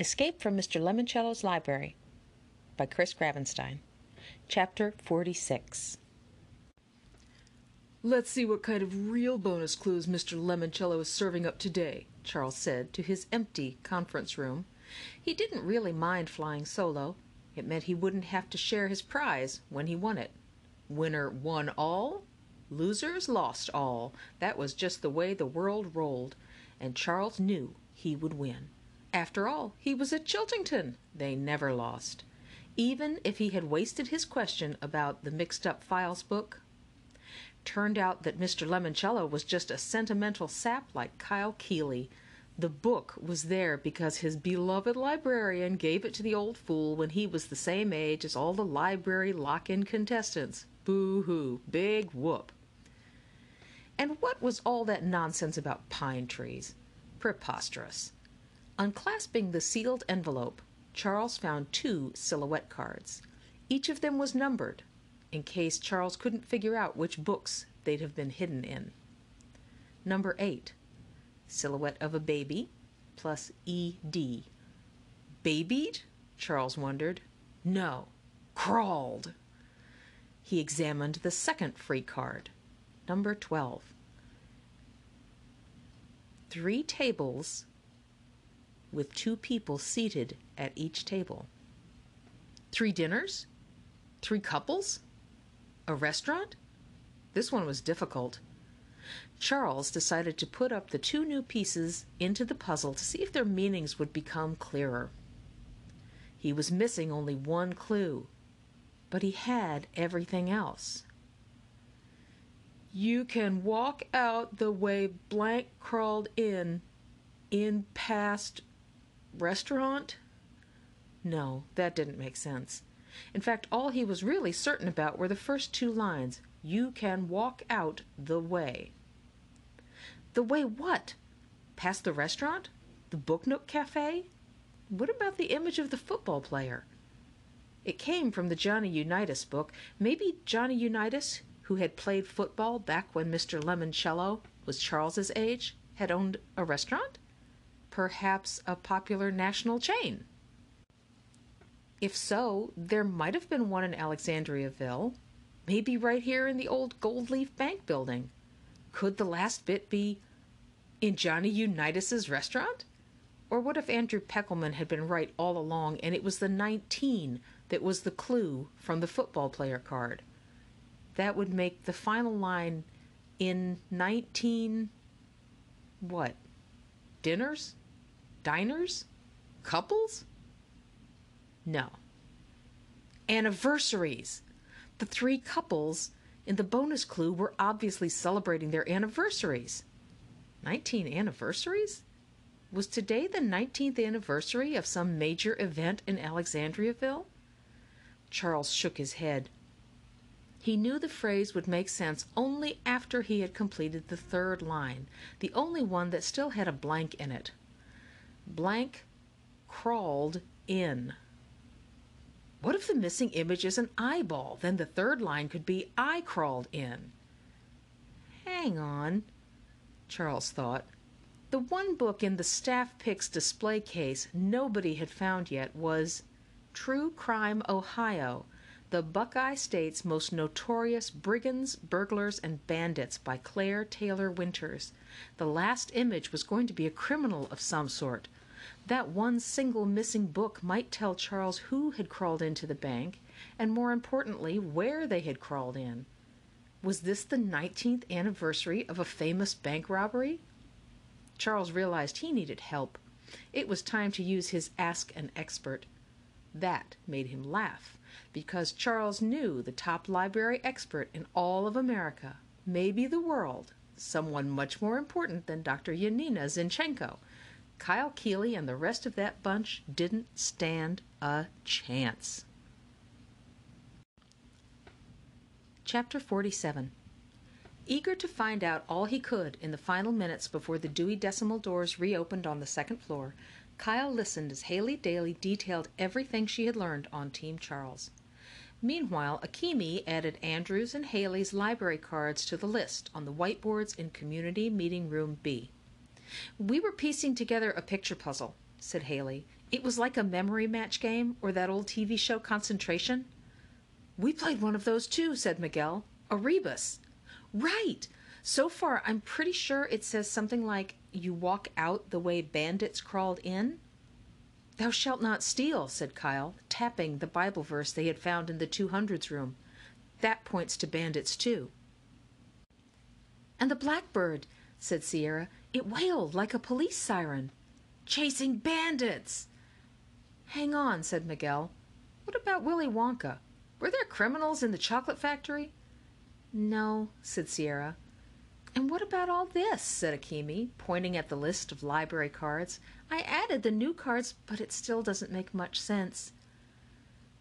Escape from Mr. Lemoncello's Library by Chris Grabenstein. Chapter 46. Let's see what kind of real bonus clues Mr. Lemoncello is serving up today, Charles said to his empty conference room. He didn't really mind flying solo. It meant he wouldn't have to share his prize when he won it. Winner won all, losers lost all. That was just the way the world rolled, and Charles knew he would win. After all, he was at Chiltington. They never lost. Even if he had wasted his question about the mixed up files book. Turned out that Mr. Lemoncello was just a sentimental sap like Kyle Keeley. The book was there because his beloved librarian gave it to the old fool when he was the same age as all the library lock in contestants. Boo hoo. Big whoop. And what was all that nonsense about pine trees? Preposterous. Unclasping the sealed envelope, Charles found two silhouette cards. Each of them was numbered, in case Charles couldn't figure out which books they'd have been hidden in. Number 8. Silhouette of a baby, plus ED. Babied? Charles wondered. No, crawled. He examined the second free card, number 12. Three tables with two people seated at each table. Three dinners? Three couples? A restaurant? This one was difficult. Charles decided to put up the two new pieces into the puzzle to see if their meanings would become clearer. He was missing only one clue, but he had everything else. You can walk out the way blank crawled in, in past restaurant? No, that didn't make sense. In fact, all he was really certain about were the first two lines You can walk out the way. The way what? Past the restaurant? The Book Nook Cafe? What about the image of the football player? It came from the Johnny Unitas book. Maybe Johnny Unitas, who had played football back when Mr. Lemoncello was Charles's age, had owned a restaurant? Perhaps a popular national chain? If so, there might have been one in Alexandriaville, maybe right here in the old Gold Leaf Bank building. Could the last bit be in Johnny Unitas's restaurant? Or what if Andrew Peckelman had been right all along and it was the 19 that was the clue from the football player card? That would make the final line in 19 what? Dinners? Diners? Couples? No. Anniversaries. The three couples in the bonus clue were obviously celebrating their anniversaries. 19 anniversaries? Was today the 19th anniversary of some major event in Alexandriaville? Charles shook his head. He knew the phrase would make sense only after he had completed the third line, the only one that still had a blank in it blank crawled in. What if the missing image is an eyeball? Then the third line could be I crawled in. Hang on, Charles thought. The one book in the Staff Picks display case nobody had found yet was True Crime Ohio, the Buckeye State's most notorious brigands, burglars, and bandits by Claire Taylor Winters. The last image was going to be a criminal of some sort, that one single missing book might tell Charles who had crawled into the bank, and more importantly, where they had crawled in. Was this the 19th anniversary of a famous bank robbery? Charles realized he needed help. It was time to use his Ask an Expert. That made him laugh, because Charles knew the top library expert in all of America, maybe the world, someone much more important than Dr. Yanina Zinchenko, Kyle Keeley and the rest of that bunch didn't stand a chance. Chapter 47 Eager to find out all he could in the final minutes before the Dewey Decimal doors reopened on the second floor, Kyle listened as Haley Daly detailed everything she had learned on Team Charles. Meanwhile, Akemi added Andrews and Haley's library cards to the list on the whiteboards in Community Meeting Room B. We were piecing together a picture puzzle, said Haley. It was like a memory match game or that old TV show Concentration. We played one of those too, said Miguel. A rebus. Right. So far, I'm pretty sure it says something like, You walk out the way bandits crawled in. Thou shalt not steal, said Kyle, tapping the Bible verse they had found in the 200s room. That points to bandits, too. And the blackbird, said Sierra. It wailed like a police siren. Chasing bandits! Hang on, said Miguel. What about Willy Wonka? Were there criminals in the chocolate factory? No, said Sierra. And what about all this? said Akemi, pointing at the list of library cards. I added the new cards, but it still doesn't make much sense.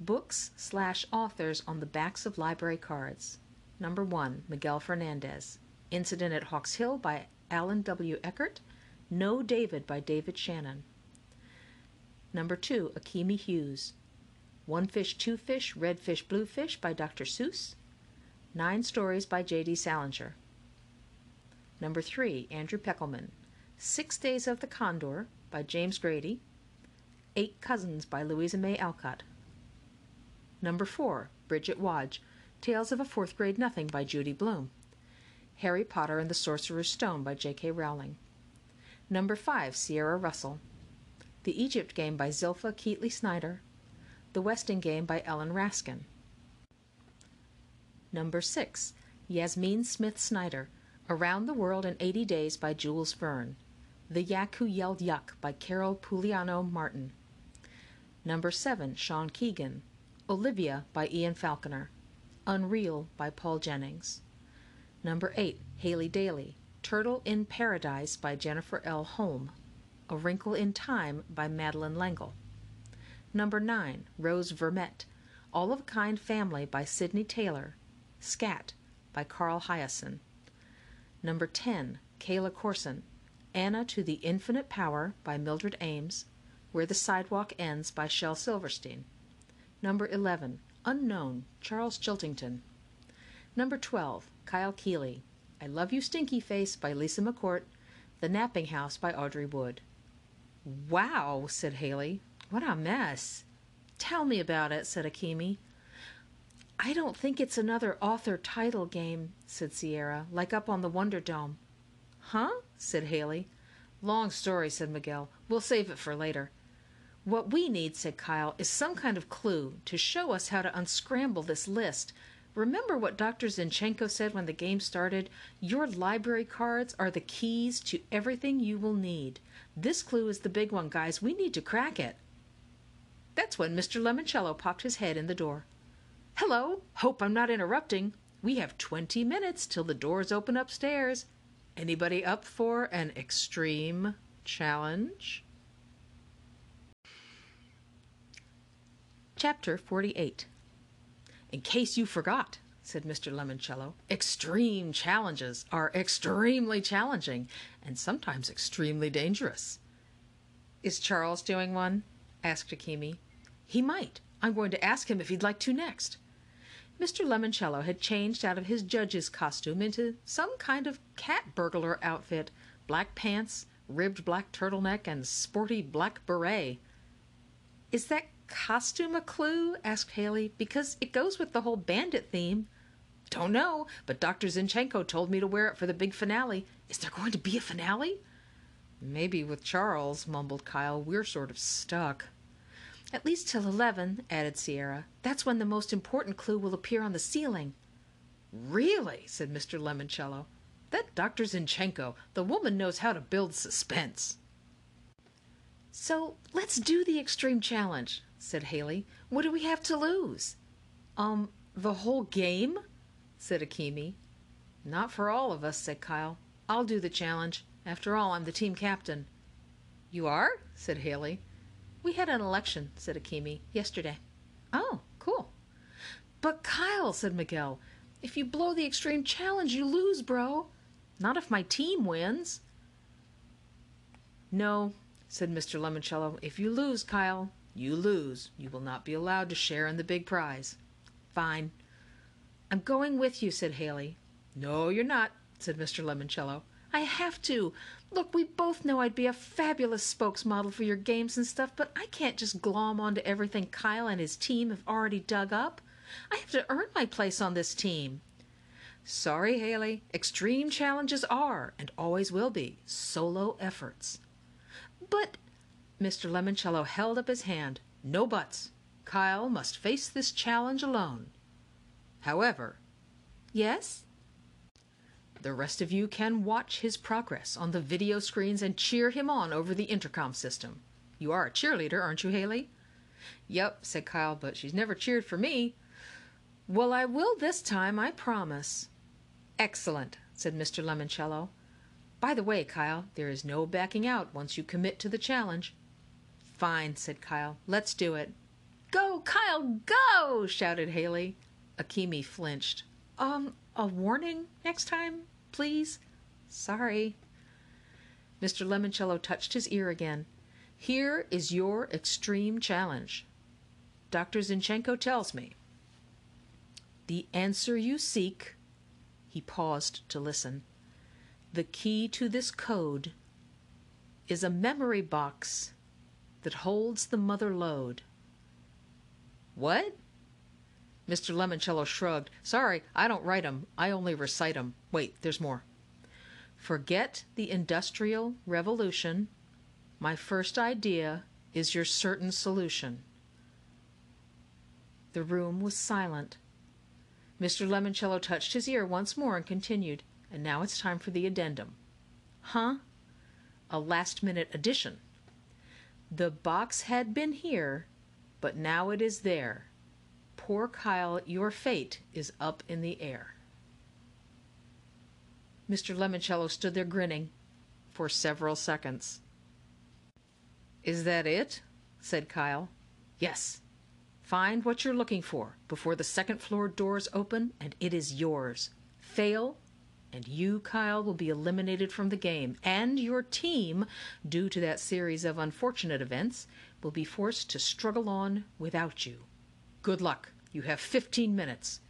Books slash authors on the backs of library cards. Number one, Miguel Fernandez. Incident at Hawks Hill by Allan W. Eckert. No David by David Shannon. Number two, Akemi Hughes. One Fish, Two Fish, Red Fish, Blue Fish by Dr. Seuss. Nine Stories by J.D. Salinger. Number three, Andrew Peckelman. Six Days of the Condor by James Grady. Eight Cousins by Louisa May Alcott. Number four, Bridget Wadge. Tales of a Fourth Grade Nothing by Judy Blume. Harry Potter and the Sorcerer's Stone by J.K. Rowling. Number five, Sierra Russell. The Egypt Game by Zilpha Keatley Snyder. The Westing Game by Ellen Raskin. Number six, Yasmin Smith Snyder. Around the World in 80 Days by Jules Verne. The Yak Who Yelled Yuck by Carol Pugliano Martin. Number seven, Sean Keegan. Olivia by Ian Falconer. Unreal by Paul Jennings. Number eight, Haley Daly. Turtle in Paradise by Jennifer L. Holm. A Wrinkle in Time by Madeleine L'Engle. Number nine, Rose Vermette. All of a Kind Family by Sydney Taylor. Scat by Carl Hiaasen. Number 10, Kayla Corson. Anna to the Infinite Power by Mildred Ames. Where the Sidewalk Ends by Shel Silverstein. Number 11, Unknown, Charles Chiltington. Number 12, Kyle Keeley. I Love You Stinky Face by Lisa McCourt. The Napping House by Audrey Wood. Wow, said Haley. What a mess. Tell me about it, said Akemi. I don't think it's another author title game, said Sierra, like up on the Wonder Dome. Huh? said Haley. Long story, said Miguel. We'll save it for later. What we need, said Kyle, is some kind of clue to show us how to unscramble this list. Remember what Dr. Zinchenko said when the game started? Your library cards are the keys to everything you will need. This clue is the big one, guys. We need to crack it. That's when Mr. Lemoncello popped his head in the door. Hello, hope I'm not interrupting. We have 20 minutes till the doors open upstairs. Anybody up for an extreme challenge? Chapter 48 In case you forgot, said Mr. Lemoncello, extreme challenges are extremely challenging and sometimes extremely dangerous. Is Charles doing one? asked Akemi. He might. I'm going to ask him if he'd like to next. Mr. Lemoncello had changed out of his judge's costume into some kind of cat burglar outfit black pants, ribbed black turtleneck, and sporty black beret. Is that costume a clue? asked Haley, because it goes with the whole bandit theme. Don't know, but Dr. Zinchenko told me to wear it for the big finale. Is there going to be a finale? Maybe with Charles, mumbled Kyle. We're sort of stuck. At least till eleven, added Sierra. That's when the most important clue will appear on the ceiling. Really? said Mr. Lemoncello. That Dr. Zinchenko, the woman knows how to build suspense. So let's do the extreme challenge, said Haley. What do we have to lose? Um, the whole game? said Akemi. Not for all of us, said Kyle. I'll do the challenge. After all, I'm the team captain. You are? said Haley. We had an election, said Akemi, yesterday. Oh, cool. But Kyle, said Miguel, if you blow the extreme challenge, you lose, bro. Not if my team wins. No, said Mr. Lemoncello. If you lose, Kyle, you lose. You will not be allowed to share in the big prize. Fine. I'm going with you, said Haley. No, you're not, said Mr. Lemoncello. I have to. Look, we both know I'd be a fabulous spokesmodel for your games and stuff, but I can't just glom onto everything Kyle and his team have already dug up. I have to earn my place on this team. Sorry, Haley. Extreme challenges are, and always will be, solo efforts. But Mr. Lemoncello held up his hand. No buts. Kyle must face this challenge alone. However, yes? The rest of you can watch his progress on the video screens and cheer him on over the intercom system. You are a cheerleader, aren't you, Haley? Yep, said Kyle, but she's never cheered for me. Well, I will this time, I promise. Excellent, said Mr. Lemoncello. By the way, Kyle, there is no backing out once you commit to the challenge. Fine, said Kyle. Let's do it. Go, Kyle, go! shouted Haley. Akemi flinched. Um, a warning next time, please? Sorry. Mr. Lemoncello touched his ear again. Here is your extreme challenge. Dr. Zinchenko tells me. The answer you seek, he paused to listen. The key to this code is a memory box that holds the mother lode. What? Mr. Lemoncello shrugged. Sorry, I don't write 'em. I only recite 'em. Wait, there's more. Forget the Industrial Revolution. My first idea is your certain solution. The room was silent. Mr. Lemoncello touched his ear once more and continued, and now it's time for the addendum. Huh? A last minute addition. The box had been here, but now it is there. Poor Kyle, your fate is up in the air. Mr. Lemoncello stood there grinning for several seconds. Is that it? said Kyle. Yes. Find what you're looking for before the second floor doors open, and it is yours. Fail, and you, Kyle, will be eliminated from the game, and your team, due to that series of unfortunate events, will be forced to struggle on without you. Good luck. You have fifteen minutes.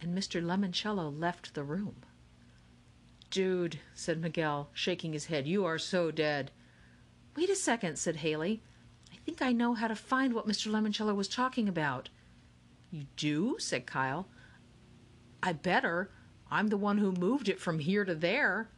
And Mr. Lemoncello left the room. Dude, said Miguel, shaking his head, you are so dead. Wait a second, said Haley. I think I know how to find what Mr. Lemoncello was talking about. You do? said Kyle. I better. I'm the one who moved it from here to there.